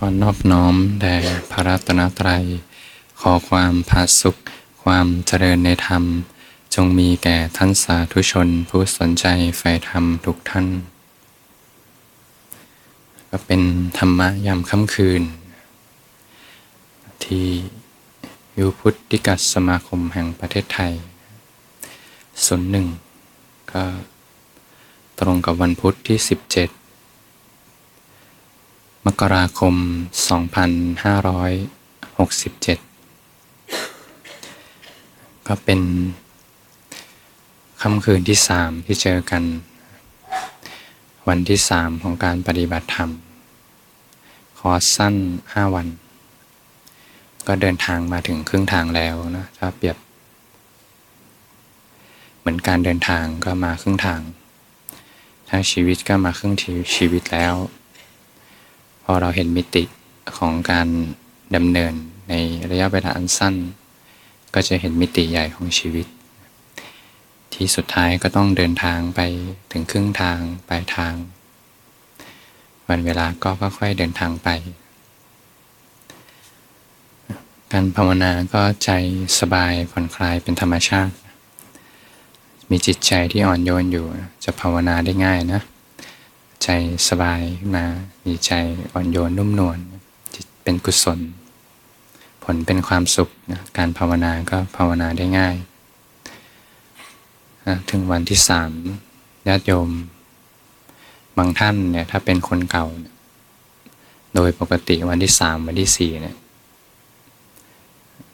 ขอนอบน้อมแด่พระรัตนตรัย ขอความผาสุข ความเจริญในธรรม จงมีแก่ท่านสาธุชนผู้สนใจใฝ่ธรรมทุกท่าน ก็เป็นธรรมะยามค่ำคืน ที่ยุพุทธิกัสสมาคมแห่งประเทศไทยส่วนหนึ่งก็ตรงกับวันพุธที่ 17 มกราคม 2567 ก็เป็นค่ำคืนที่สามที่เจอกัน วันที่สามของการปฏิบัติธรรม คอร์สสั้น5วัน ก็เดินทางมาถึงครึ่งทางแล้วนะ ถ้าเปรียบ เหมือนการเดินทางก็มาครึ่งทางทั้งชีวิตก็มาครึ่งชีวิตแล้ว อเราเห็นมิติของการดำเนินในระยะเวลาอันสั้น ก็จะเห็นมิติใหญ่ของชีวิต ที่สุดท้ายก็ต้องเดินทางไปถึงครึ่งทางปลายทาง วันเวลาก็ค่อยๆเดินทางไป การภาวนาก็ใจสบายผ่อนคลายเป็นธรรมชาติ มีจิตใจที่อ่อนโยนอยู่จะภาวนาได้ง่ายนะ ใจสบายขึ้นมา มีใจอ่อนโยนนุ่มนวลจิตเป็นกุศล ผลเป็นความสุขนะการภาวนาก็ภาวนาได้ง่ายนะถึงวันที่สามญาติโยม บางท่านเนี่ยถ้าเป็นคนเก่า โดยปกติวันที่สามวันที่สี่เนี่ย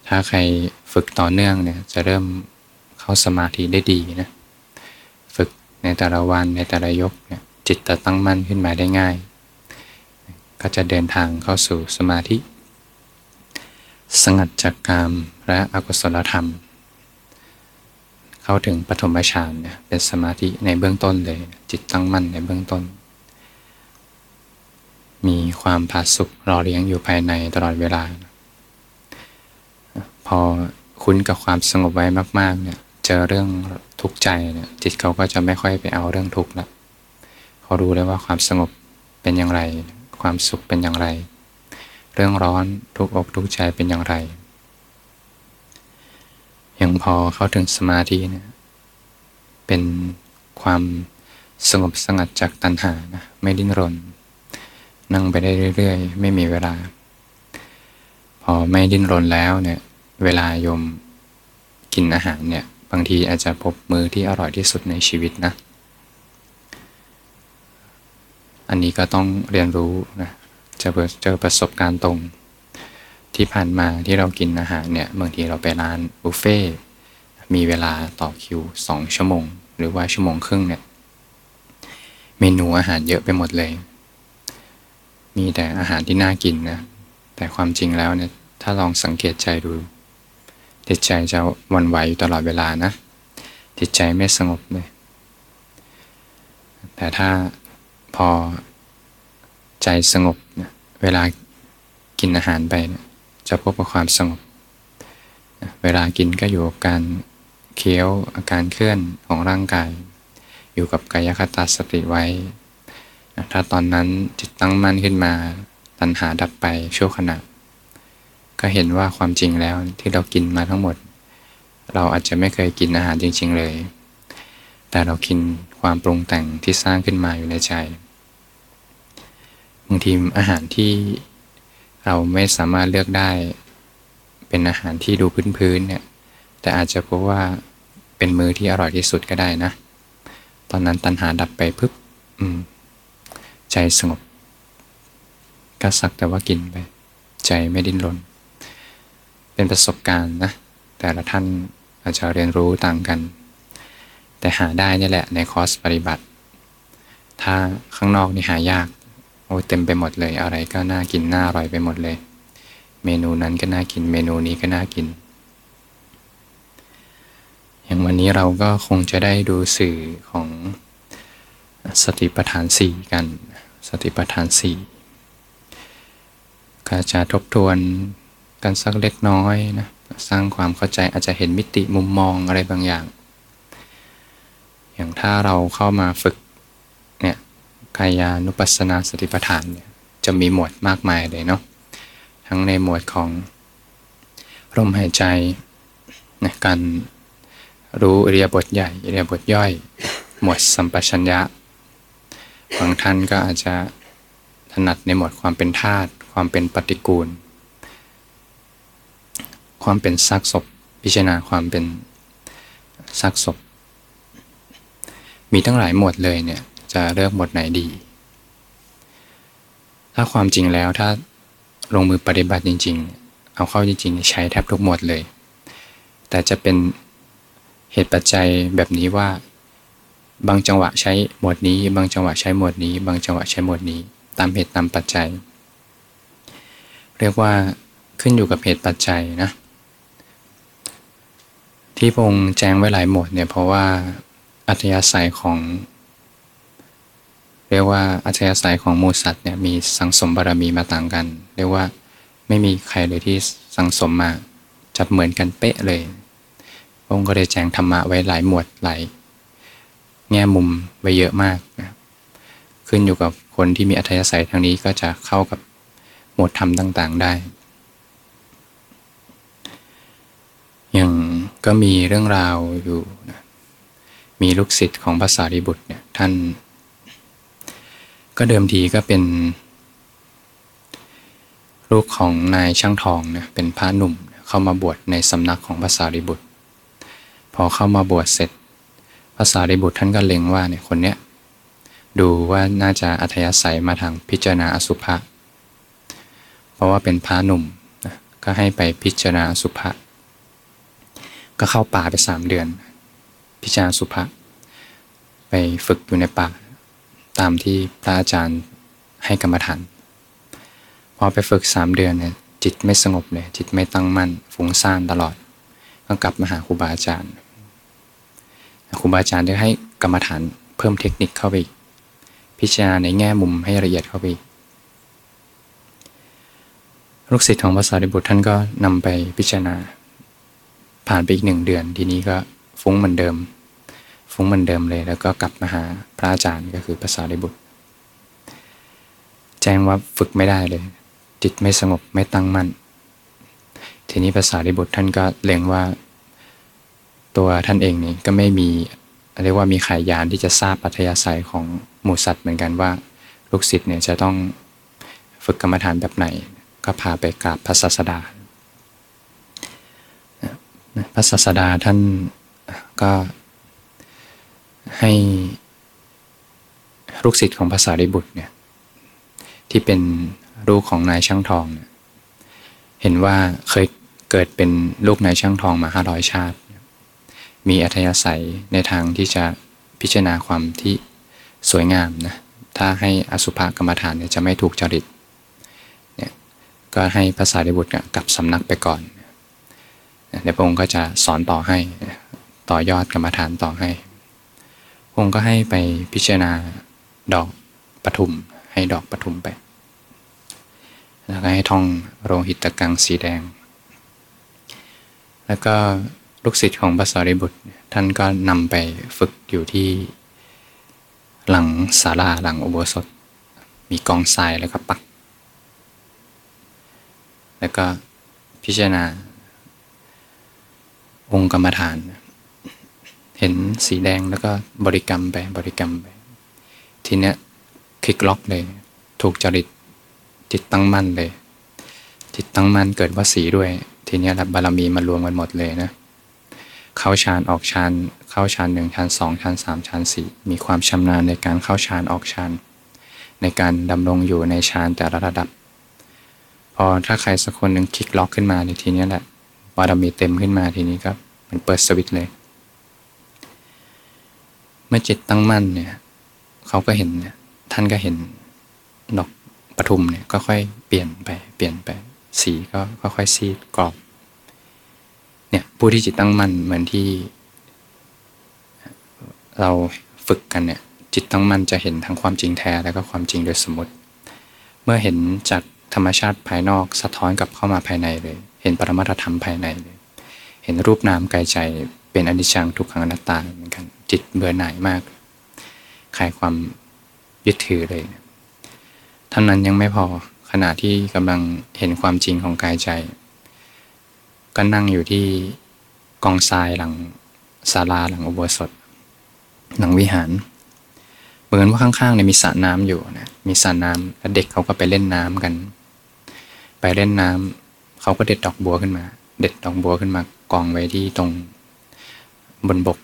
ถ้าใครฝึกต่อเนื่องเนี่ยจะเริ่มเข้าสมาธิได้ดีนะ ฝึกในแต่ละวันในแต่ละยกเนี่ย จิตจะตั้งมั่นขึ้นมาได้ง่าย ก็จะเดินทางเข้าสู่สมาธิ สงัดจากกามและอกุศลธรรม เข้าถึงปฐมฌานเนี่ยเป็นสมาธิในเบื้องต้นเลย จิตตั้งมั่นในเบื้องต้น มีความผาสุกรอเลี้ยงอยู่ภายในตลอดเวลา พอคุ้นกับความสงบไว้มากๆเนี่ยเจอเรื่องทุกข์ใจเนี่ยจิตเขาก็จะไม่ค่อยไปเอาเรื่องทุกข์ละ เขารู้แล้วว่าความสงบเป็นอย่างไร ความสุขเป็นอย่างไร เรื่องร้อนทุกอกทุกใจเป็นอย่างไรอย่างพอเข้าถึงสมาธิเนี่ยเป็นความสงบสงัดจากตัณหานะไม่ดิ้นรน นั่งไปได้เรื่อยๆ ไม่มีเวลา พอไม่ดิ้นรนแล้วเนี่ยเวลายมกินอาหารเนี่ยบางทีอาจจะพบมือที่อร่อยที่สุดในชีวิตนะ อันนี้ก็ต้องเรียนรู้นะจะเจอประสบการณ์ตรง ที่ผ่านมาที่เรากินอาหารเนี่ยบางทีเราไปร้านบุฟเฟ่มีเวลาต่อคิวสองชั่วโมง หรือว่าชั่วโมงครึ่งเนี่ยเมนูอาหารเยอะไปหมดเลย มีแต่อาหารที่น่ากินนะแต่ความจริงแล้วเนี่ยถ้าลองสังเกตใจดูจิตใจจะวันไหวอยู่ตลอดเวลานะจิตใจไม่สงบเลยแต่ถ้า พอใจสงบนะเวลากินอาหารไปนะจะพบกับความสงบเวลากินก็อยู่กับการเคี้ยวอาการเคลื่อนของร่างกาย อยู่กับกายคตาสติไว้ถ้าตอนนั้นจิตตั้งมั่นขึ้นมา ตัณหาดับไปชั่วขณะ ก็เห็นว่าความจริงแล้วที่เรากินมาทั้งหมด เราอาจจะไม่เคยกินอาหารจริง ๆ เลย แต่เรากินความปรุงแต่งที่สร้างขึ้นมาอยู่ในใจางทีอาหารที่เราไม่สามารถเลือกได้ เป็นอาหารที่ดูพื้นๆเนี่ย แต่อาจจะเพราะว่าเป็นมือที่อร่อยที่สุดก็ได้นะ ตอนนั้นตัณหาดับไปปึ๊บใจสงบ ก็สักแต่ว่ากินไป ใจไม่ดิ้นรน เป็นประสบการณ์นะ แต่ละท่านอาจจะเรียนรู้ต่างกัน แต่หาได้นี่แหละในคอร์สปฏิบัติ ถ้าข้างนอกนี่หายาก อ้เต็มไปหมดเลย อะไรก็น่ากินน่าอร่อยไปหมดเลย เมนูนั้นก็น่ากิน เมนูนี้ก็น่ากิน อย่างวันนี้เราก็คงจะได้ดูสื่อของสติปัฏฐานสี่กัน สติปัฏฐานสี่ก็จะทบทวนกันสักเล็กน้อยนะสร้างความเข้าใจอาจจะเห็นมิติมุมมองอะไรบางอย่าง อย่างถ้าเราเข้ามาฝึก กายานุปัสสนาสติปัฏฐานเนี่ยจะมีหมวดมากมายเลยเนาะทั้งในหมวดของลมหายใจนะการรู้อริยบทใหญ่อริยบทย่อย หมวดสัมปชัญญะบางท่านก็อาจจะถนัดในหมวดความเป็นธาตุความเป็นปฏิกูล ความเป็นซากศพพิจารณาความเป็นซากศพ มีตั้งหลายหมวดเลยเนี่ย จะเลือกหมดไหนดี ถ้าความจริงแล้วถ้าลงมือปฏิบัติจริง ๆ เอาเข้าจริง ๆ ใช้แทบทุกหมดเลย แต่จะเป็นเหตุปัจจัยแบบนี้ว่า บางจังหวะใช้หมวดนี้ บางจังหวะใช้หมวดนี้ บางจังหวะใช้หมวดนี้ ตามเหตุตามปัจจัย เรียกว่าขึ้นอยู่กับเหตุปัจจัยนะ ที่พงแจ้งไว้หลายหมวดเนี่ยเพราะว่าอัธยาศัยของ เรียกว่าอัธยาศัยของมูสัตว์เนี่ยมีสังสมบารมีมาต่างกัน เรียกว่าไม่มีใครเลยที่สังสมมาจับเหมือนกันเป๊ะเลยองค์ก็ได้แจงธรรมะไว้หลายหมวดหลายแง่มุมไว้เยอะมากนะขึ้นอยู่กับคนที่มีอัธยาศัยทางนี้ก็จะเข้ากับหมวดธรรมต่าง ๆได้ อย่างก็มีเรื่องราวอยู่นะมีลูกศิษย์ของภาษาริบุตรเนี่ยท่าน ก็เดิมทีก็เป็น ลูกของนายช่างทองนี่ยเป็นพระหนุ่มเข้ามาบวชในสำนักของภาษาริบุตร พอเข้ามาบวชเสร็จภาษาริบุตรท่านก็เล็งว่าเนี่ยคนเนี้ยดูว่าน่าจะอัธยาศัยมาทางพิจารณาอสุภะเพราะว่าเป็นพระหนุ่มนะก็ให้ไปพิจารณาอสุภะก็เข้าป่าไปสามเดือน พิจารณาสุภะไปฝึกอยู่ในป่า ตามที่พระอาจารย์ให้กรรมฐาน พอไปฝึกสามเดือนเนี่ยจิตไม่สงบเลย จิตไม่ตั้งมั่นฟุ้งซ่านตลอดก็กลับมาหาครูบาอาจารย์ครูบาอาจารย์ได้ให้กรรมฐานเพิ่มเทคนิคเข้าไปอีกพิจารณาในแง่มุมให้ละเอียดเข้าไปอีกลูกศิษย์ของพระสารีบุตรท่านก็นำไปพิจารณา ผ่านไปอีกหนึ่งเดือนทีนี้ก็ฟุ้งเหมือนเดิม ฟุ้งเหมือนเดิมเลย แล้วก็กลับมาหาพระอาจารย์ก็คือภาษาริบุตร แจ้งว่าฝึกไม่ได้เลย จิตไม่สงบไม่ตั้งมั่น ทีนี้ภาษาริบุตรท่านก็เล็งว่า ตัวท่านเองนี่ก็ไม่มีเรียกว่ามีขายยานที่จะทราบปัทยาศัยของหมูสัตว์เหมือนกันว่า ลูกศิษย์เนี่ยจะต้องฝึกกรรมฐานแบบไหน ก็พาไปกราบพระศาสดาพระศาสดาท่านก็ ให้ลูกศิษย์ของภาษาริบุตรเนี่ยที่เป็นลูกของนายช่างทองเนี่ยเห็นว่าเคยเกิดเป็นลูกนายช่างทองมาห้าร้อยชาติ มีอัธยาศัยในทางที่จะพิจารณาความที่สวยงามนะถ้าให้อสุภกรรมฐานเนี่ยจะไม่ถูกจริตเนี่ยก็ให้ภาษาริบุตรกลับสำนักไปก่อนเดี๋ยวพระองค์ก็จะสอนต่อให้ต่อยอดกรรมฐานต่อให้ องค์ก็ให้ไปพิจารณาดอกปทุม ให้ดอกปทุมไป แล้วก็ให้ท่องโรหิตกังสีแดง แล้วก็ลูกศิษย์ของพระสารีบุตร ท่านก็นำไปฝึกอยู่ที่หลังศาลาหลังอุโบสถ มีกองทรายแล้วก็ปัก แล้วก็พิจารณาองค์กรรมฐานเห็นสีแดงแล้วก็บริกรรมไปบริกรรมไป ทีเนี้ยคลิกล็อกเลย ถูกจริตจิตตั้งมั่นเลย จิตตั้งมั่นเกิดว่าสีด้วย ทีเนี้ยบารมีมารวมกันหมดเลยนะเข้าฌานออกฌานเข้าฌานหนึ่งฌานสองฌานสามฌานสี่มีความชำนาญในการเข้าฌานออกฌานในการดำรงอยู่ในฌานแต่ละระดับ พอถ้าใครสักคนหนึ่งคลิกล็อกขึ้นมาในทีนี้แหละบารมีเต็มขึ้นมาทีนี้ก็มันเปิดสวิตช์เลย เมื่อจิตตั้งมั่นเนี่ยเขาก็เห็นเนี่ย ท่านก็เห็นดอกปทุมเนี่ยก็ค่อยเปลี่ยนไป เปลี่ยนไป สีก็ค่อยซีดกรอบ เนี่ยผู้ที่จิตตั้งมั่นเหมือนที่ เราฝึกกันเนี่ย จิตตั้งมั่นจะเห็นทั้งความจริงแท้แล้วก็ความจริงโดยสมมติ เมื่อเห็นจากธรรมชาติภายนอกสะท้อนกลับเข้ามาภายในเลย เห็นปรมัตถธรรมภายในเลย เห็นรูปนามกายใจเป็นอนิจจังทุกขังอนัตตาเหมือนกัน จิตเบื่อหน่ายมากคลายความยึดถือเลยท่านนั้นยังไม่พอขณะที่กำลังเห็นความจริงของกายใจ ก็นั่งอยู่ที่กองทรายหลังศาลาหลังอุโบสถ หลังวิหารเหมือนว่าข้างๆเนี่ยมีสระน้ำอยู่นะมีสระน้ำแล้วเด็กเขาก็ไปเล่นน้ำกัน ไปเล่นน้ำเขาก็เด็ดดอกบัวขึ้นมา เด็ดดอกบัวขึ้นมากองไว้ที่ตรงบนบก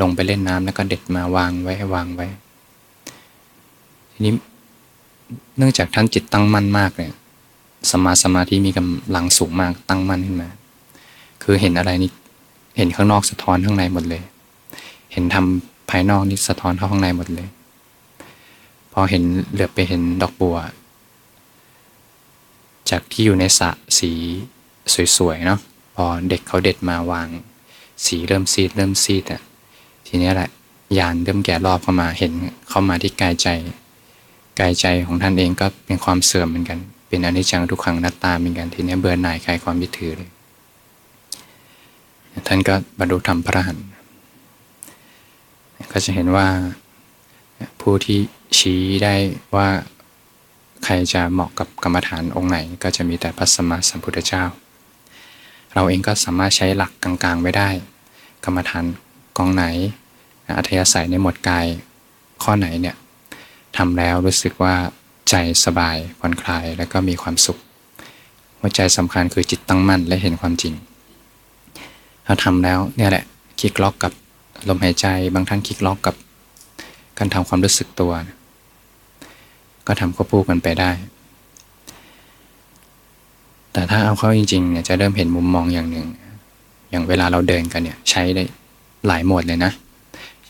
ลงไปเล่นน้ำแล้วก็เด็ดมาวางไว้วางไว้ ทีนี้เนื่องจากท่านจิตตั้งมั่นมากเนี่ยสมาสมาธิมีกำลังสูงมากตั้งมั่นขึ้นมา คือเห็นอะไรนี่เห็นข้างนอกสะท้อนข้างในหมดเลย เห็นทำภายนอกนี่สะท้อนเข้าข้างในหมดเลย พอเห็นเหลือบไปเห็นดอกบัว จากที่อยู่ในสระสีสวยๆเนาะพอเด็กเขาเด็ดมาวาง สีเริ่มซีดเริ่มซีดอะ ทีนี้แหละยานเริ่มแก่รอบเข้ามาเห็นเข้ามาที่กายใจ กายใจของท่านเองก็เป็นความเสื่อมเหมือนกัน เป็นอนิจจังทุกขังนัตตาเหมือนกัน ทีนี้เบื่อหน่ายคลายความยึดถือเลย ท่านก็บรรลุธรรมพระหันก็จะเห็นว่าผู้ที่ชี้ได้ว่าใครจะเหมาะกับกรรมฐานองค์ไหน ก็จะมีแต่พระสัมมาสัมพุทธเจ้า เราเองก็สามารถใช้หลักกลางๆไว้ได้ กรรมฐาน กองไหนอัธยาศัยในหมวดกายข้อไหนเนี่ยทำแล้วรู้สึกว่าใจสบายผ่อนคลายแล้วก็มีความสุขหัวใจสำคัญคือจิตตั้งมั่นและเห็นความจริง ถ้าทำแล้วเนี่ยแหละคลิกล็อกกับลมหายใจบางท่านคลิกล็อกกับ การทำความรู้สึกตัว ก็ทำควบคู่กันไปได้ แต่ถ้าเอาเข้าจริงๆเนี่ยจะเริ่มเห็นมุมมองอย่างหนึ่ง อย่างเวลาเราเดินกันเนี่ยใช้ได้ หลายหมดเลยนะ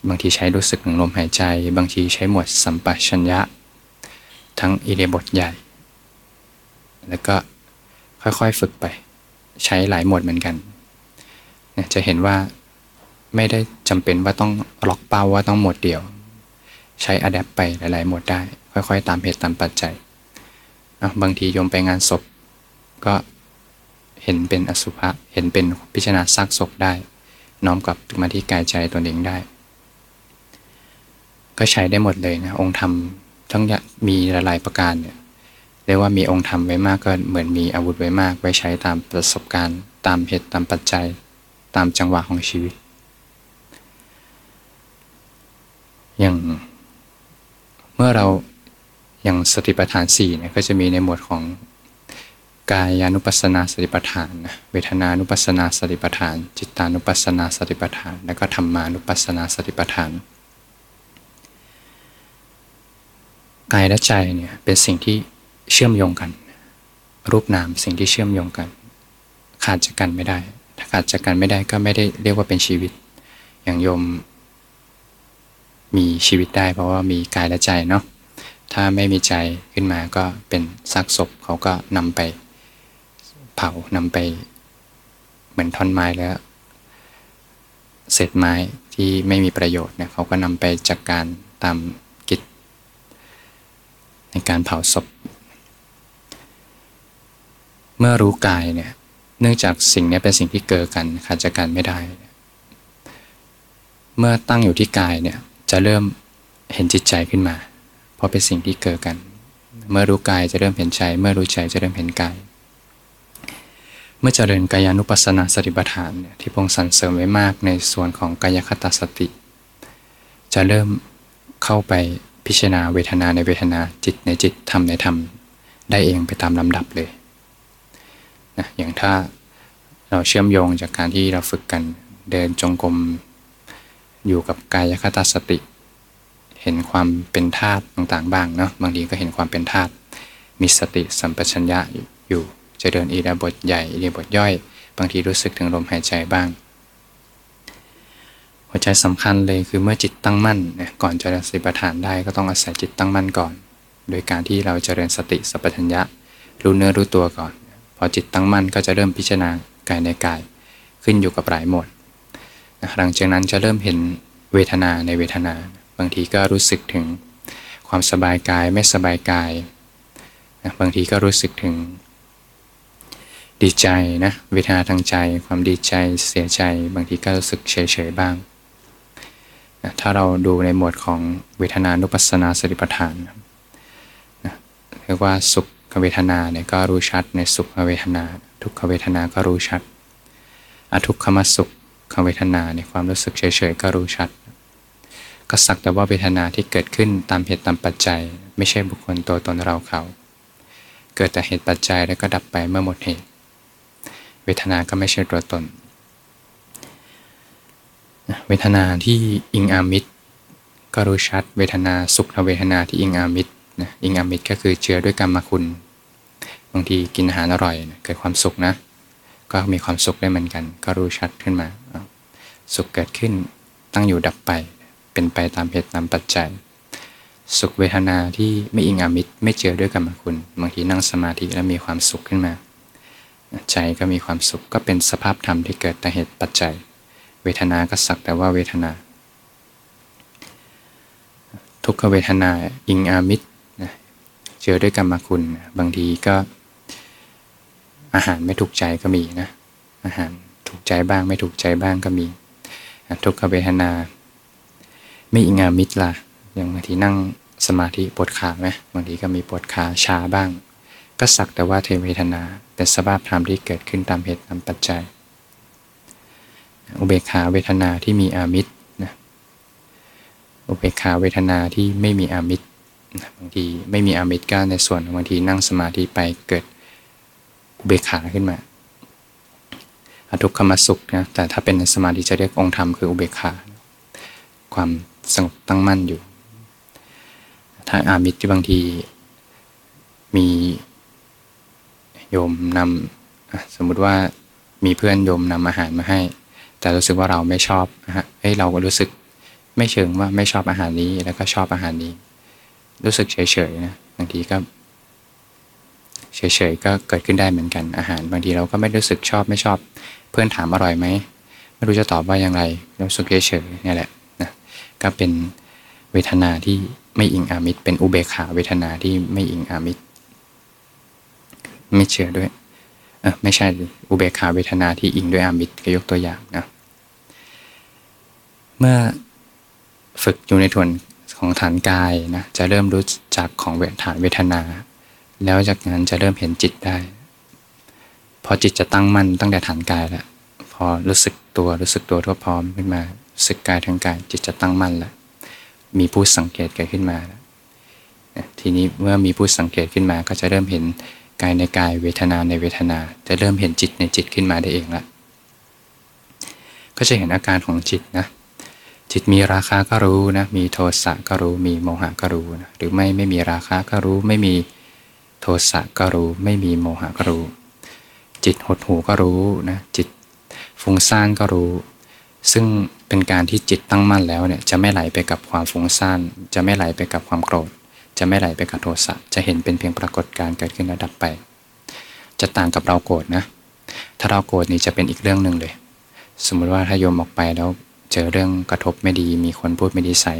บางทีใช้รู้สึกถึงลมหายใจ บางทีใช้หมวดสัมปชัญญะ ทั้งอิเดบทใหญ่ แล้วก็ค่อยๆฝึกไป ใช้หลายหมดเหมือนกัน จะเห็นว่าไม่ได้จำเป็นว่าต้องล็อกเป้าว่าต้องหมดเดียว ใช้อัดแอปไปหลายๆหมดได้ ค่อยๆ ตามเหตุตามปัจจัย บางทีโยมไปงานศพก็เห็นเป็นอสุภะ เห็นเป็นพิจารณาซากศพได้ น้อมกลับมาที่กายใจตัวเองได้ ก็ใช้ได้หมดเลยนะองค์ธรรมทั้งมีหลายประการเนี่ยเรียกว่ามีองค์ธรรมไว้มากก็เหมือนมีอาวุธไว้มาก ไว้ใช้ตามประสบการณ์ ตามเหตุตามปัจจัย ตามจังหวะของชีวิต อย่างเมื่อเราอย่างสติปัฏฐานสี่เนี่ยก็จะมีในหมวดของ กายานุปัสสนาสติปัฏฐานเวทนานุปัสสนาสติปัฏฐาน จิตานุปัสสนาสติปัฏฐาน แล้วก็ธรรมานุปัสสนาสติปัฏฐาน กายและใจเนี่ยเป็นสิ่งที่เชื่อมโยงกัน รูปนามสิ่งที่เชื่อมโยงกัน ขาดจากกันไม่ได้ ถ้าขาดจากกันไม่ได้ก็ไม่ได้เรียกว่าเป็นชีวิต อย่างโยม มีชีวิตได้เพราะว่ามีกายและใจเนาะถ้าไม่มีใจขึ้นมาก็เป็นซากศพเขาก็นำไป เผานำไป เหมือนท่อนไม้แล้วเศษไม้ที่ไม่มีประโยชน์เนี่ยเขาก็นำไปจัดกการตามกิจ ในการเผาศพ เมื่อรู้กายเนี่ยเนื่องจากสิ่งนี้เป็นสิ่งที่เกิดกันขาดจากกันไม่ได้ เมื่อตั้งอยู่ที่กายเนี่ยจะเริ่มเห็นจิตใจขึ้นมา เพราะเป็นสิ่งที่เกิดกัน เมื่อรู้กายจะเริ่มเห็นใจ เมื่อรู้ใจจะเริ่มเห็นกาย เมื่อเจริญกายานุปัสสนาสติปัฏฐานเนี่ยที่พงสันเสริมไว้มากในส่วนของกายคตาสติ จะเริ่มเข้าไปพิจารณาเวทนาในเวทนาจิตในจิตธรรมในธรรมได้เองไปตามลำดับเลยนะอย่างถ้าเราเชื่อมโยงจากการที่เราฝึกกันเดินจงกรมอยู่กับกายคตาสติ เห็นความเป็นธาตุต่างๆ บ้างเนาะบางทีก็เห็นความเป็นธาตุมีสติสัมปชัญญะอยู่ จะเดินอีดาบทใหญ่อีดาบทย่อย บางทีรู้สึกถึงลมหายใจบ้าง หัวใจสำคัญเลยคือเมื่อจิตตั้งมั่นก่อนจะสติปัฏฐานได้ก็ต้องอาศัยจิตตั้งมั่นก่อน โดยการที่เราจเจริญสติสัมปชัญญะรู้เนื้อรู้ตัวก่อน พอจิตตั้งมั่นก็จะเริ่มพิจารณากายในกาย ขึ้นอยู่กับหลายหมดหลังจากนั้นจะเริ่มเห็นเวทนาในเวทนา บางทีก็รู้สึกถึงความสบายกายไม่สบายกาย บางทีก็รู้สึกถึง ดีใจนะเวทนาทางใจ ความดีใจเสียใจบางทีก็รู้สึกเฉยๆบ้างถ้าเราดูในหมวดของเวทนานุปัสสนาสติปัฏฐานนะเรียกว่าสุขเวทนาเนี่ยก็รู้ชัดในสุขเวทนา ทุกขเวทนาก็รู้ชัด อทุกขมสุขเวทนาในความรู้สึกเฉยๆก็รู้ชัด ก็สักแต่ว่าเวทนาที่เกิดขึ้นตามเหตุตามปัจจัย ไม่ใช่บุคคลตัวตนเราเขา เกิดแต่เหตุปัจจัยแล้วก็ดับไปเมื่อหมดเหตุ เวทนาก็ไม่ใช่ตัวตน เวทนาที่อิงอามิตรก็รู้ชัด เวทนาสุขเวทนาที่อิงอามิตรนะอิงอามิตรก็คือเจือด้วยกรรมคุณ บางทีกินอาหารอร่อยเกิดความสุขนะ ก็มีความสุขได้เหมือนกัน ก็รู้ชัดขึ้นมา สุขเกิดขึ้นตั้งอยู่ดับไป เป็นไปตามเหตุตามปัจจัย สุขเวทนาที่ไม่อิงอามิตรไม่เจือด้วยกรรมคุณ บางทีนั่งสมาธิแล้วมีความสุขขึ้นมา ใจก็มีความสุขก็เป็นสภาพธรรมที่เกิดแต่เหตุปัจจัย เวทนาก็สักแต่ว่าเวทนา ทุกขเวทนาอิงอามิตรเจอด้วยกรรมคุณ บางทีก็อาหารไม่ถูกใจก็มีนะ อาหารถูกใจบ้างไม่ถูกใจบ้างก็มี ทุกขเวทนา ไม่อิงอามิตรล่ะอย่างบางทีนั่งสมาธิปวดขาไหมบางทีก็มีปวดขาชาบ้าง ก็สักแต่ว่าเทเวทนา เป็นสภาพธรรมที่เกิดขึ้นตามเหตุตามปัจจัย อุเบกขาเวทนาที่มีอามิตรนะอุเบกขาเวทนาที่ไม่มีอามิตรบางทีไม่มีอามิตรก็ในส่วนบางทีนั่งสมาธิไปเกิดอุเบกขาขึ้นมาอทุกขมสุขนะแต่ถ้าเป็นในสมาธิจะเรียกองค์ธรรมคืออุเบกขาความสงบตั้งมั่นอยู่ ถ้าอามิตรที่บางทีมี โยมนำสมมุติว่ามีเพื่อนโยมนำอาหารมาให้ แต่รู้สึกว่าเราไม่ชอบนะฮะเฮ้ยเราก็รู้สึกไม่เชิงว่าไม่ชอบอาหารนี้แล้วก็ชอบอาหารนี้ รู้สึกเฉยๆนะบางทีก็เฉยๆก็เกิดขึ้นได้เหมือนกันอาหาร บางทีเราก็ไม่รู้สึกชอบไม่ชอบ เพื่อนถามอร่อยไหมไม่รู้จะตอบว่าอย่างไรรู้สึกเฉยๆนี่แหละนะก็เป็นเวทนาที่ไม่อิงอามิตรเป็นอุเบกขาเวทนาที่ไม่อิงอามิตร ไม่เชื่อด้วยเออไม่ใช่อุเบกขาเวทนาที่อิงด้วยอามิตรก็ยกตัวอย่างนะเมื่อฝึกอยู่ในถวนของฐานกายนะจะเริ่มรู้จักของเวฐานเวทนา แล้วจากนั้นจะเริ่มเห็นจิตได้ พอจิตจะตั้งมั่นตั้งแต่ฐานกายแล้วพอรู้สึกตัวรู้สึกตัวทั่วพร้อมขึ้นมาสึกกายทางกายจิตจะตั้งมั่นแล้วมีผู้สังเกตเกิดขึ้นมา ทีนี้เมื่อมีผู้สังเกตขึ้นมาก็จะเริ่มเห็น กายในกายเวทนาในเวทนา จะเริ่มเห็นจิตในจิตขึ้นมาได้เองละก็จะเห็นอาการของจิตนะจิตมีราคาก็รู้นะมีโทสะก็รู้มีโมหะก็รู้นะหรือไม่ไม่มีราคาก็รู้ ไม่มีโทสะก็รู้ ไม่มีโมหะก็รู้ จิตหดหูก็รู้นะจิตฟุ้งซ่านก็รู้ ซึ่งเป็นการที่จิตตั้งมั่นแล้วเนี่ยจะไม่ไหลไปกับความฟุ้งซ่านจะไม่ไหลไปกับความโกรธ จะไม่ไหลไปกับโทสะจะเห็นเป็นเพียงปรากฏการเกิดขึ้นระดับไป จะต่างกับเราโกรธนะ ถ้าเราโกรธนี่จะเป็นอีกเรื่องหนึ่งเลย สมมุติว่าถ้าโยมออกไปแล้วเจอเรื่องกระทบไม่ดี มีคนพูดไม่ดีใส่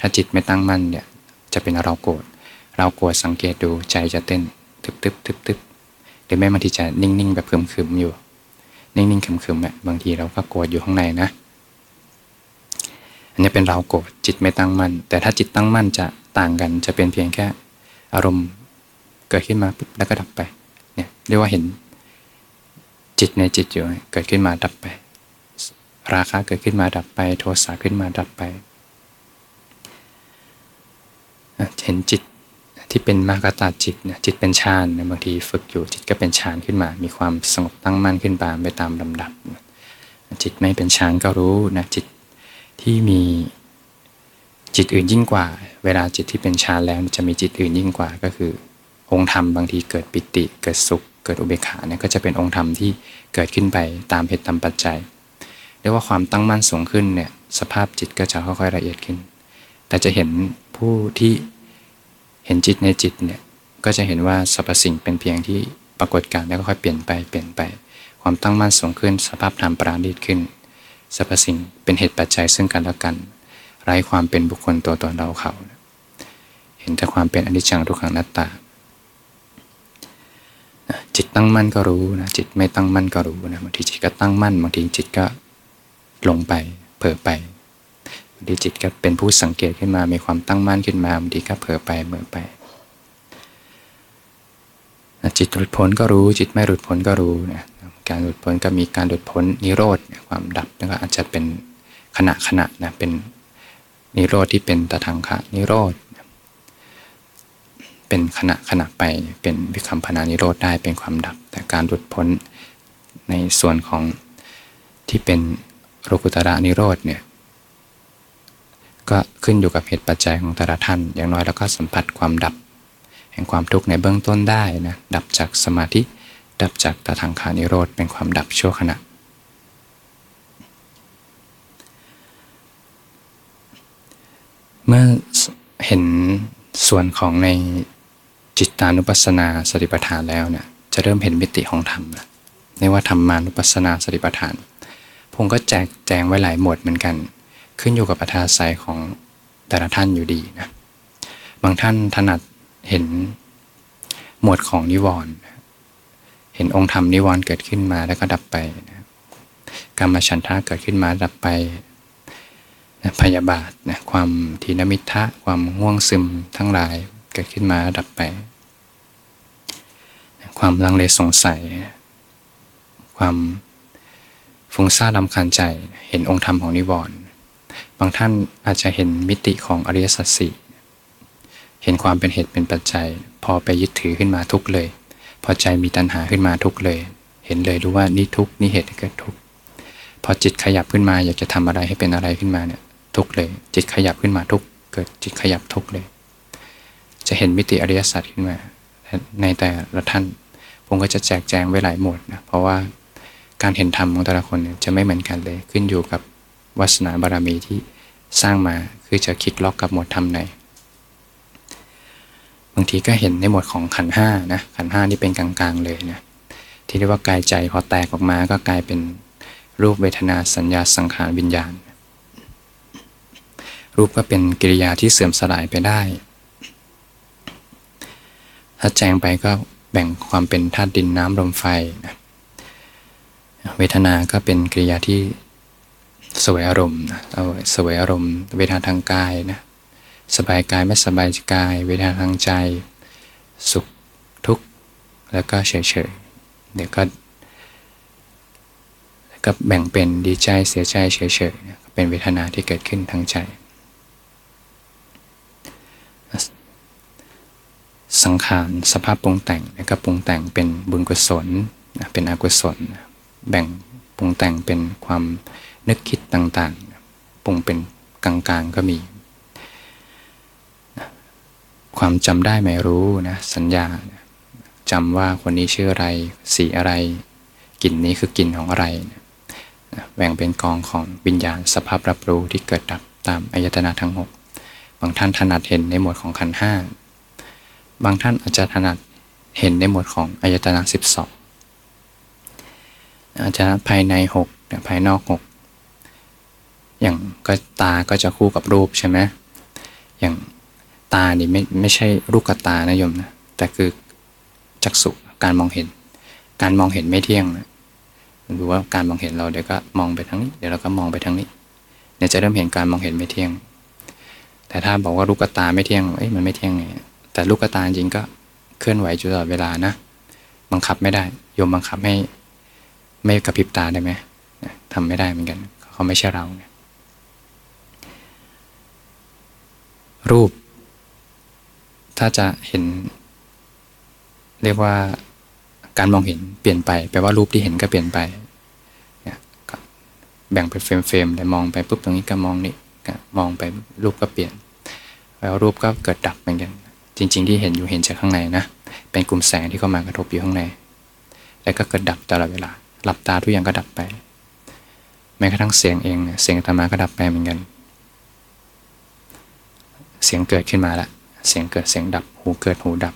ถ้าจิตไม่ตั้งมั่นเนี่ยจะเป็นเราโกรธเราโกรธสังเกตดูใจจะเต้นตึบตึบตึบตึบหรือแม้บางทีจะนิ่งๆแบบขึมๆอยู่ นิ่งๆขึมๆอะบางทีเราก็โกรธอยู่ข้างในนะอันนี้เป็นเราโกรธจิตไม่ตั้งมั่นแต่ถ้าจิตตั้งมั่นจะ ต่างกันจะเป็นเพียงแค่อารมณ์เกิดขึ้นมาปุ๊บแล้วก็ดับไปเนี่ยเรียกว่าเห็นจิตในจิตอยู่เกิดขึ้นมาดับไป ราคะเกิดขึ้นมาดับไป โทสะขึ้นมาดับไปเห็นจิตที่เป็นมากตาจิตเนี่ยจิตเป็นฌานบางทีฝึกอยู่จิตก็เป็นฌานขึ้นมา มีความสงบตั้งมั่นขึ้นตาไปตามลำดับ จิตไม่เป็นฌานก็รู้นะจิตที่มี จิตอื่นยิ่งกว่า เวลาจิตที่เป็นฌานแล้วจะมีจิตอื่นยิ่งกว่าก็คือ องค์ธรรมบางทีเกิดปิติ เกิดสุข เกิดอุเบกขาเนี่ยก็จะเป็นองค์ธรรมที่เกิดขึ้นไปตามเหตุตามปัจจัยเรียกว่าความตั้งมั่นสูงขึ้นเนี่ยสภาพจิตก็จะค่อยๆละเอียดขึ้น แต่จะเห็นผู้ที่เห็นจิตในจิตเนี่ยก็จะเห็นว่าสรรพสิ่งเป็นเพียงที่ปรากฏการแล้วก็ค่อยเปลี่ยนไปเปลี่ยนไป ความตั้งมั่นสูงขึ้น สภาพธรรมปราณีตขึ้นสรรพสิ่งเป็นเหตุปัจจัยซึ่งกันและกัน ร้ความเป็นบุคคลตัวตนเราเขา เห็นแต่ความเป็นอนิจจังทุกขังนัตตา จิตตั้งมั่นก็รู้นะจิตไม่ตั้งมั่นก็รู้นะบางทีจิตก็ตั้งมั่นบางทีจิตก็ลงไปเผลอไปบางทีจิตก็เป็นผู้สังเกตขึ้นมา มีความตั้งมั่นขึ้นมาบางทีก็เผลอไปเมื่อไปจิตหลุดพ้นก็รู้ จิตไม่หลุดพ้นก็รู้นะการหลุดพ้นก็มีการหลุดพ้นนิโรธความดับแล้วก็อาจจะเป็นขณะขณะนะเป็น นิโรธที่เป็นตทังคะนิโรธเป็นขณะขณะไปเป็นวิคัมพนานิโรธได้เป็นความดับ แต่การหลุดพ้นในส่วนของที่เป็นโลกุตระนิโรธเนี่ยก็ขึ้นอยู่กับเหตุปัจจัยของแต่ละท่าน อย่างน้อยแล้วก็สัมผัสความดับ แห่งความทุกข์ในเบื้องต้นได้นะดับจากสมาธิดับจากตาทางคานิโรธเป็นความดับชั่วขณะ เมื่อเห็นส่วนของในจิตตานุปัสสนาสติปัฏฐานแล้วเนี่ยจะเริ่มเห็นมิติของธรรมนะในว่าธรรมานุปัสสนาสติปัฏฐานผมก็แจกแจงไว้หลายหมวดเหมือนกัน ขึ้นอยู่กับอัธยาศัยของแต่ละท่านอยู่ดีนะบางท่านถนัดเห็นหมวดของนิวรณ์เห็นองค์ธรรมนิวรณ์เกิดขึ้นมาแล้วก็ดับไปนะกรรมฉันทะเกิดขึ้นมาดับไป นะพยาบาทนะความทีนมิทะความง่วงซึมทั้งหลายเกิดขึ้นมาดับไปความลังเลสงสัย ความฟุ้งซ่านลำคาญใจเห็นองค์ธรรมของนิวรณ์บางท่านอาจจะเห็นมิติของอริยสัจสี่เห็นความเป็นเหตุเป็นปัจจัย พอไปยึดถือขึ้นมาทุกเลย พอใจมีตัณหาขึ้นมาทุกเลย เห็นเลยรู้ว่านี่ทุกนี่เหตุเกิดทุกพอจิตขยับขึ้นมาอยากจะทำอะไรให้เป็นอะไรขึ้นมาเนี่ย ทุกเลย จิตขยับขึ้นมาทุกเกิดจิตขยับทุกเลย จะเห็นมิติอริยสัจขึ้นมา ในแต่ละท่าน ผมก็จะแจกแจงไว้หลายหมวดนะเพราะว่าการเห็นธรรมของแต่ละคนจะไม่เหมือนกันเลย ขึ้นอยู่กับวาสนาบารมีที่สร้างมาคือจะคลิกล็อกกับหมวดธรรมไหนบางทีก็เห็นในหมวดของขันห้านะขันห้านี่เป็นกลางๆเลยนะที่เรียกว่ากายใจพอแตกออกมาก็กลายเป็นรูปเวทนาสัญญาสังขารวิญญาณ รูปก็เป็นกิริยาที่เสื่อมสลายไปได้ ถ้าแจงไปก็แบ่งความเป็นธาตุดินน้ำลมไฟนะเวทนา ก็เป็นกิริยาที่สวยอารมณ์นะเอาสวยอารมณ์ เวทนาทางกายนะ สบายกายไม่สบายกาย เวทนาทางใจ สุขทุกข์ แล้วก็เฉยๆเดี๋ยวก็ก็แบ่งเป็นดีใจเสียใจเฉยๆเป็นเวทนาที่เกิดขึ้นทางใจ สังขารสภาพปรุงแต่งแล้วก็ปรุงแต่งเป็นบุญกุศลเป็นอกุศล แบ่งปรุงแต่งเป็นความนึกคิดต่างๆ ปรุงเป็นกลางๆก็มี ความจำได้ไม่รู้นะสัญญาจำว่าคนนี้ชื่ออะไรสีอะไรกลิ่นนี้คือกลิ่นของอะไรแบ่งเป็นกองของวิญญาณสภาพรับรู้ที่เกิดดับตามอายตนะทั้งหกบางท่านถนัดเห็นในหมวดของขันห้า บางท่านอาจจะถนัดเห็นในหมวดของอายตนะสิบสองอาจจะภายในหกภายนอกหกอย่างก็ตาก็จะคู่กับรูปใช่ไหมอย่างตานี่ไม่ไม่ใช่รูปกับตานะโยมนะ แต่คือจักษุการมองเห็น การมองเห็นไม่เที่ยงนะดูว่าการมองเห็นเราเดี๋ยวก็มองไปทางนี้เดี๋ยวเราก็มองไปทางนี้เนี่ยจะเริ่มเห็นการมองเห็นไม่เที่ยง แต่ถ้าบอกว่าลูกตาไม่เที่ยงเอ้ยมันไม่เที่ยงไง แต่ลูกตาจริงก็เคลื่อนไหวอยู่ตลอดเวลานะ บังคับไม่ได้โยมบังคับให้ไม่กระพริบตาได้ไหมทำไม่ได้เหมือนกัน เขาไม่ใช่เราเนี่ยรูป ถ้าจะเห็น เรียกว่าการมองเห็นเปลี่ยนไปแปลว่ารูปที่เห็นก็เปลี่ยนไปเนี่ยแบ่งเป็นเฟรมๆแต่มองไปปุ๊บตรงนี้ก็มองนี่มองไปรูปก็เปลี่ยนแล้วรูปก็เกิดดับเหมือนกัน จริง ๆ ที่เห็นอยู่เห็นจากข้างในนะ เป็นกลุ่มแสงที่เข้ามากระทบอยู่ข้างใน แล้วก็เกิดดับตลอดเวลา หลับตาทุกอย่างก็ดับไป แม้กระทั่งเสียงเองเสียงธรรมะก็ดับไปเหมือนกัน เสียงเกิดขึ้นมาละ เสียงเกิดเสียงดับ หูเกิดหูดับ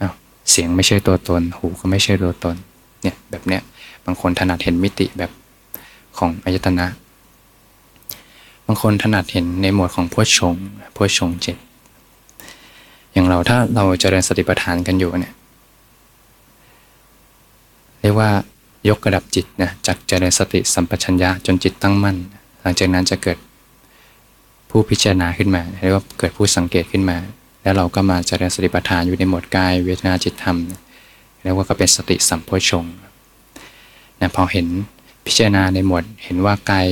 อ้าวเสียงไม่ใช่ตัวตน หูก็ไม่ใช่ตัวตน เนี่ยแบบเนี้ย บางคนถนัดเห็นมิติแบบของอายตนะ บางคนถนัดเห็นในหมวดของพวชงพวชงเจ็ด อย่างเราถ้าเราจเจริญสติปัฏฐานกันอยู่เนี่ยเรียกว่ายกระดับจิตนะจากเจริญสติสัมปชัญญะจนจิตตั้งมั่น หลังจากนั้นจะเกิดผู้พิจารณาขึ้นมาเรียกว่าเกิดผู้สังเกตขึ้นมา แล้วเราก็มาเจริญสติปัฏฐานอยู่ในหมวดกายเวทนาจิตธรรมเรียกว่าก็เป็นสติสัมโพชงนะพอเห็นพิจารณาในหมวดเห็นว่ากาย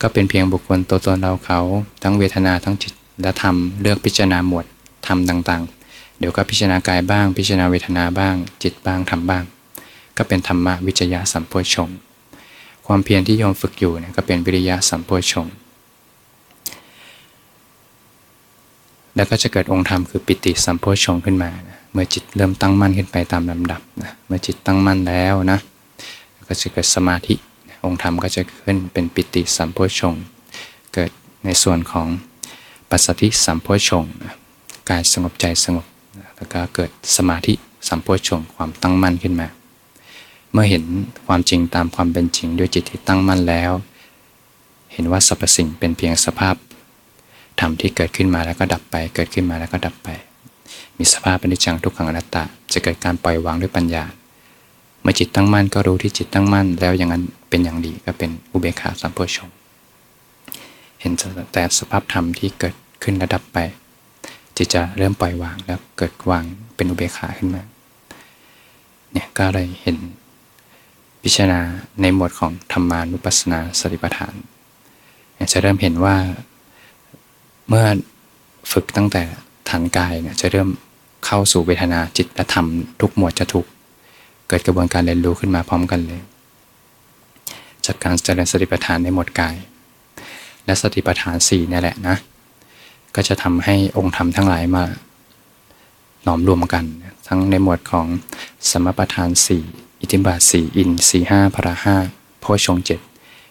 ก็เป็นเพียงบุคคลตัวตนเราเขา ทั้งเวทนาทั้งจิตและธรรมเลือกพิจารณาหมวด ธรรมต่างๆ เดี๋ยวก็พิจารณากายบ้าง พิจารณาเวทนาบ้าง จิตบ้างธรรมบ้าง ก็เป็นธรรมะวิจยะสัมโพชงความเพียรที่โยมฝึกอยู่เนี่ยก็เป็นวิริยะสัมโพชงแล้วก็จะเกิดองค์ธรรมคือปิติสัมโพชงขึ้นมานะเมื่อจิตเริ่มตั้งมั่นขึ้นไปตามลำดับนะเมื่อจิตตั้งมั่นแล้วนะก็จะเกิดสมาธิองค์ธรรมก็จะขึ้นเป็นปิติสัมโพชงเกิดในส่วนของปัสสติสัมโพชง กายสงบใจสงบ แล้วก็เกิดสมาธิสัมโพชงความตั้งมั่นขึ้นมา เมื่อเห็นความจริงตามความเป็นจริงด้วยจิตที่ตั้งมั่นแล้ว เห็นว่าสรรพสิ่งเป็นเพียงสภาพธรรมที่เกิดขึ้นมาแล้วก็ดับไป เกิดขึ้นมาแล้วก็ดับไป มีสภาพเป็นนิจจังทุกขังอนัตตาจะเกิดการปล่อยวางด้วยปัญญา เมื่อจิตตั้งมั่นก็รู้ที่จิตตั้งมั่น แล้วอย่างนั้นเป็นอย่างดีก็เป็นอุเบกขาสัมโพชงเห็นแต่สภาพธรรมที่เกิดขึ้นระดับไป จิตจะเริ่มปล่อยวางแล้วเกิดวางเป็นอุเบกขาขึ้นมา เนี่ยก็เลยเห็นพิจารณาในหมวดของธรรมานุปัสสนาสติปัฏฐาน จะเริ่มเห็นว่าเมื่อฝึกตั้งแต่ฐานกายเนี่ยจะเริ่มเข้าสู่เวทนาจิตและธรรมทุกหมวดจะถูกเกิดกระบวนการเรียนรู้ขึ้นมาพร้อมกันเลย จากการเจริญสติปัฏฐานในหมวดกาย และสติปัฏฐานสี่นี่แหละนะ ก็จะทำให้องค์ธรรมทั้งหลายมาหลอมรวมกัน ทั้งในหมวดของสมปทานสี่อิทิบาทสี่อินสี่ห้าพระห้าโพชงเจ็ด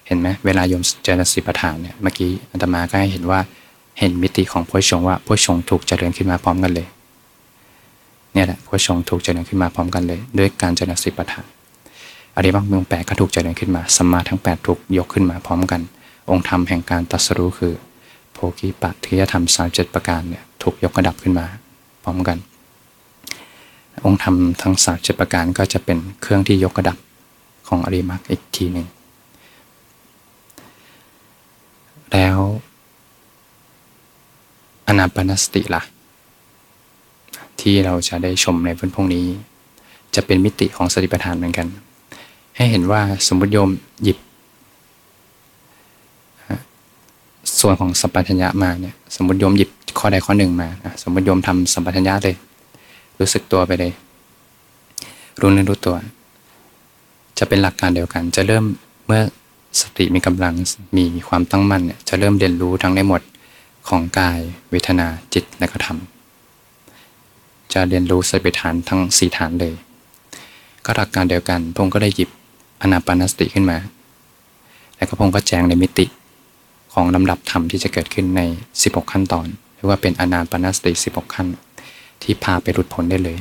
เห็นไหมเวลาโยมเจริญสิปัฏฐานเนี่ยเมื่อกี้อาตมาก็ให้เห็นว่าเห็นมิติของโพชงว่าโพชงถูกเจริญขึ้นมาพร้อมกันเลยเนี่ยแหละโพชงถูกเจริญขึ้นมาพร้อมกันเลย ด้วยการเจริญสิปัฏฐานอริมักเมืองแปดก็ถูกเจริญขึ้นมาสมมาทั้ง 8 ถูกยกขึ้นมาพร้อมกัน องค์ธรรมแห่งการตัสรู้คือ โพกิปัตถิยธรรมสามเจ็ดประการเนี่ยถูกยกกระดับขึ้นมา พร้อมกัน องค์ธรรมทั้งสามเจ็ดประการก็จะเป็นเครื่องที่ยกกระดับของอริมักอีกทีหนึ่ง แล้วอนาปนสติละ่ะ ที่เราจะได้ชมในวันพรุ่งนี้ จะเป็นมิติของสติปัฏฐานเหมือนกัน ให้เห็นว่าสมมติโยมหยิบ ส่วนของสัมปชัญญะมาเนี่ย สมมติโยมหยิบข้อใดข้อหนึ่งมาสมมติโยมทำสัมปชัญญะเลย รู้สึกตัวไปเลย รู้นึกรู้ตัว จะเป็นหลักการเดียวกัน จะเริ่มเมื่อสติมีกำลังมีความตั้งมั่นเนี่ยจะเริ่มเรียนรู้ทั้งในหมดของกายเวทนาจิตและก็ธรรมจะเรียนรู้สติฐานทั้งสี่ฐานเลย ก็หลักการเดียวกันพงก็ได้หยิบอนาปานสติขึ้นมา แล้วก็พงก็แจงในมิติ ของลำดับธรรมที่จะเกิดขึ้นใน 16 ขั้นตอน หรือว่าเป็นอนาปนสติ 16 ขั้น ที่พาไปหลุดพ้นได้เลย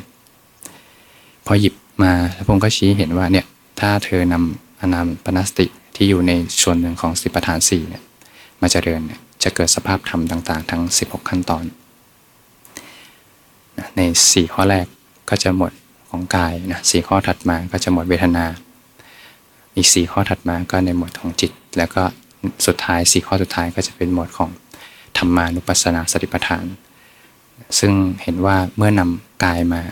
พอหยิบมาแล้วพงก็ชี้เห็นว่าเนี่ยถ้าเธอนำอนาปนสติที่อยู่ในส่วนหนึ่งของสิปฐาน4เนี่ยมาเจริญเนี่ยจะเกิดสภาพธรรมต่างๆ ทั้ง 16 ขั้นตอน ใน 4 ข้อแรกก็จะหมดของกายนะสข้อถัดมาก็จะหมดเวทนา อีก 4 ข้อถัดมาก็ในหมวดของจิต แล้วก็ สุดท้าย4ข้อสุดท้ายก็จะเป็นหมวดของธรรมานุปัสสนาสติปัฏฐาน ซึ่งเห็นว่าเมื่อนำกายมา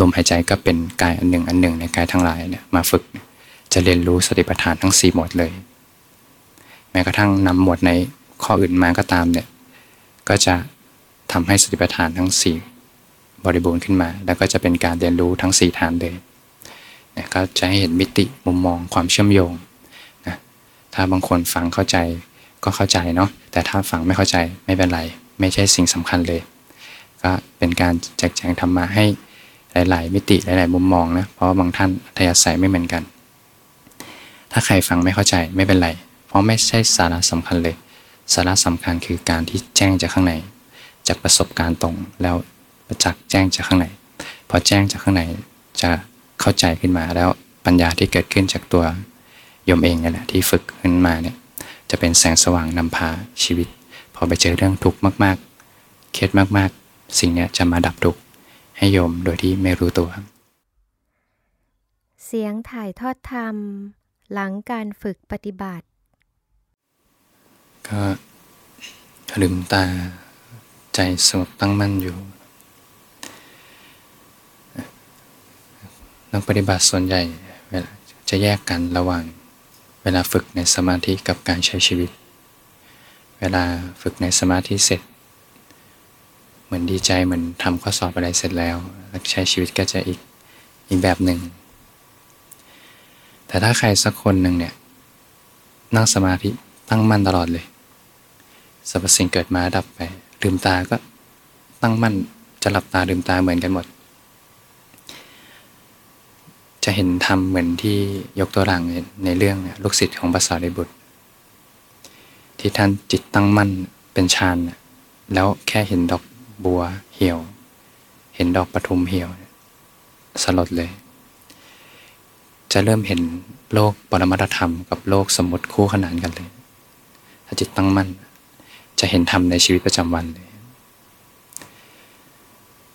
ลมหายใจก็เป็นกายอันหนึ่งอันหนึ่งในกายทั้งหลายเนี่ยมาฝึก จะเรียนรู้สติปัฏฐานทั้ง 4 หมวดเลย แม้กระทั่งนำหมวดในข้ออื่นมาก็ตามเนี่ยก็จะทำให้สติปัฏฐานทั้ง 4 บริบูรณ์ขึ้นมา แล้วก็จะเป็นการเรียนรู้ทั้ง 4 ฐานเลยเนี่ยก็จะให้เห็นมิติมุมมองความเชื่อมโยง ถ้าบางคนฟังเข้าใจก็เข้าใจเนาะแต่ถ้าฟังไม่เข้าใจไม่เป็นไร ไม่ใช่สิ่งสำคัญเลย ก็เป็นการแจกแจงธรรมะให้หลาย ๆ มิติหลาย ๆ มุมมองนะเพราะบางท่านทยาศัยไม่เหมือนกัน ถ้าใครฟังไม่เข้าใจไม่เป็นไร เพราะไม่ใช่สาระสำคัญเลย สาระสำคัญคือการที่แจ้งจากข้างในจากประสบการณ์ตรงแล้วประจักษ์แจ้งจากข้างในพอแจ้งจากข้างในจะเข้าใจขึ้นมาแล้วปัญญาที่เกิดขึ้นจากตัว ยมเองนี่แหละที่ฝึกขึ้นมาเนี่ยจะเป็นแสงสว่างนำพาชีวิต พอไปเจอเรื่องทุกข์มากๆ เครียดมากๆ สิ่งนี้จะมาดับทุกข์ให้โยมโดยที่ไม่รู้ตัว เสียงถ่ายทอดธรรม หลังการฝึกปฏิบัติ ก็ลืมตาใจสงบตั้งมั่นอยู่ นักปฏิบัติส่วนใหญ่เวลาจะแยกกันระหว่าง เวลาฝึกในสมาธิกับการใช้ชีวิต เวลาฝึกในสมาธิเสร็จ เหมือนดีใจเหมือนทำข้อสอบอะไรเสร็จแล้วแล้วใช้ชีวิตก็จะอีกอีกแบบหนึ่ง แต่ถ้าใครสักคนหนึ่งเนี่ยนั่งสมาธิตั้งมั่นตลอดเลยสรรพสิ่งเกิดมาดับไปลืมตาก็ตั้งมั่นจะหลับตาลืมตาเหมือนกันหมด จะเห็นธรรมเหมือนที่ยกตัวอย่างในเรื่องลูกศิษย์ของภาษาริบุตร ที่ท่านจิตตั้งมั่นเป็นฌานแล้วแค่เห็นดอกบัวเหี่ยว เห็นดอกปทุมเหี่ยว สลดเลย จะเริ่มเห็นโลกปรมัตธรรมกับโลกสมมติคู่ขนานกันเลย ถ้าจิตตั้งมั่น จะเห็นธรรมในชีวิตประจำวันเลย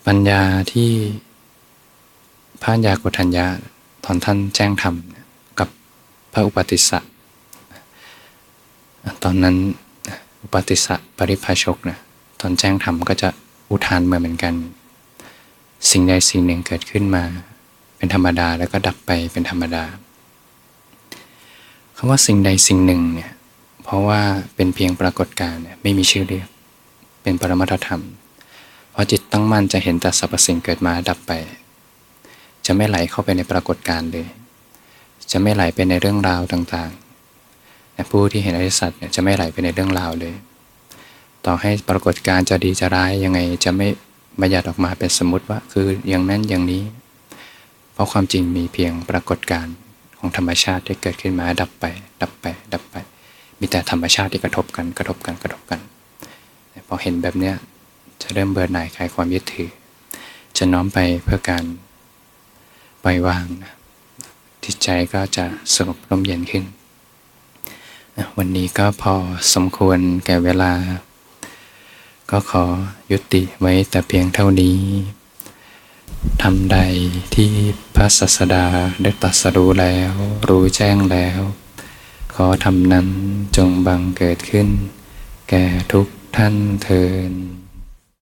ปัญญาที่พระญญาโกฏัญญา ตอนท่านแจ้งธรรมกับพระอุปติสสะตอนนั้นอุปติสสะปริภาชกนะตอนแจ้งธรรมก็จะอุทานมาเหมือนกัน สิ่งใดสิ่งหนึ่งเกิดขึ้นมา เป็นธรรมดาแล้วก็ดับไปเป็นธรรมดาคำว่าสิ่งใดสิ่งหนึ่งเนี่ยเพราะว่าเป็นเพียงปรากฏการณ์เนี่ยไม่มีชื่อเรียกเป็นปรมัตธรรม เพราะจิตตั้งมั่นจะเห็นแต่สรรพสิ่งเกิดมาดับไป จะไม่ไหลเข้าไปในปรากฏการณ์เลย จะไม่ไหลไปในเรื่องราวต่างๆผู้ที่เห็นอริสัจเนี่ยจะไม่ไหลไปในเรื่องราวเลย ต่อให้ปรากฏการณ์จะดีจะร้ายยังไงจะไม่บัญญัติออกมาเป็นสมมติว่าคืออย่างนั้นอย่างนี้ เพราะความจริงมีเพียงปรากฏการณ์ของธรรมชาติที่เกิดขึ้นมาดับไป ดับไป ดับไป มีแต่ธรรมชาติที่กระทบกันกระทบกันกระทบกันพอเห็นแบบเนี้ยจะเริ่มเบื่อหน่ายคลายความยึดถือ จะน้อมไปเพื่อการ ปล่อยวางนะจิตใจก็จะสงบร่มเย็นขึ้นวันนี้ก็พอสมควรแก่เวลา ก็ขอยุติไว้แต่เพียงเท่านี้ทำใดที่พระศาสดาได้ตรัสรู้แล้ว รู้แจ้งแล้ว ขอทำนั้นจงบังเกิดขึ้น แก่ทุกท่านเทิน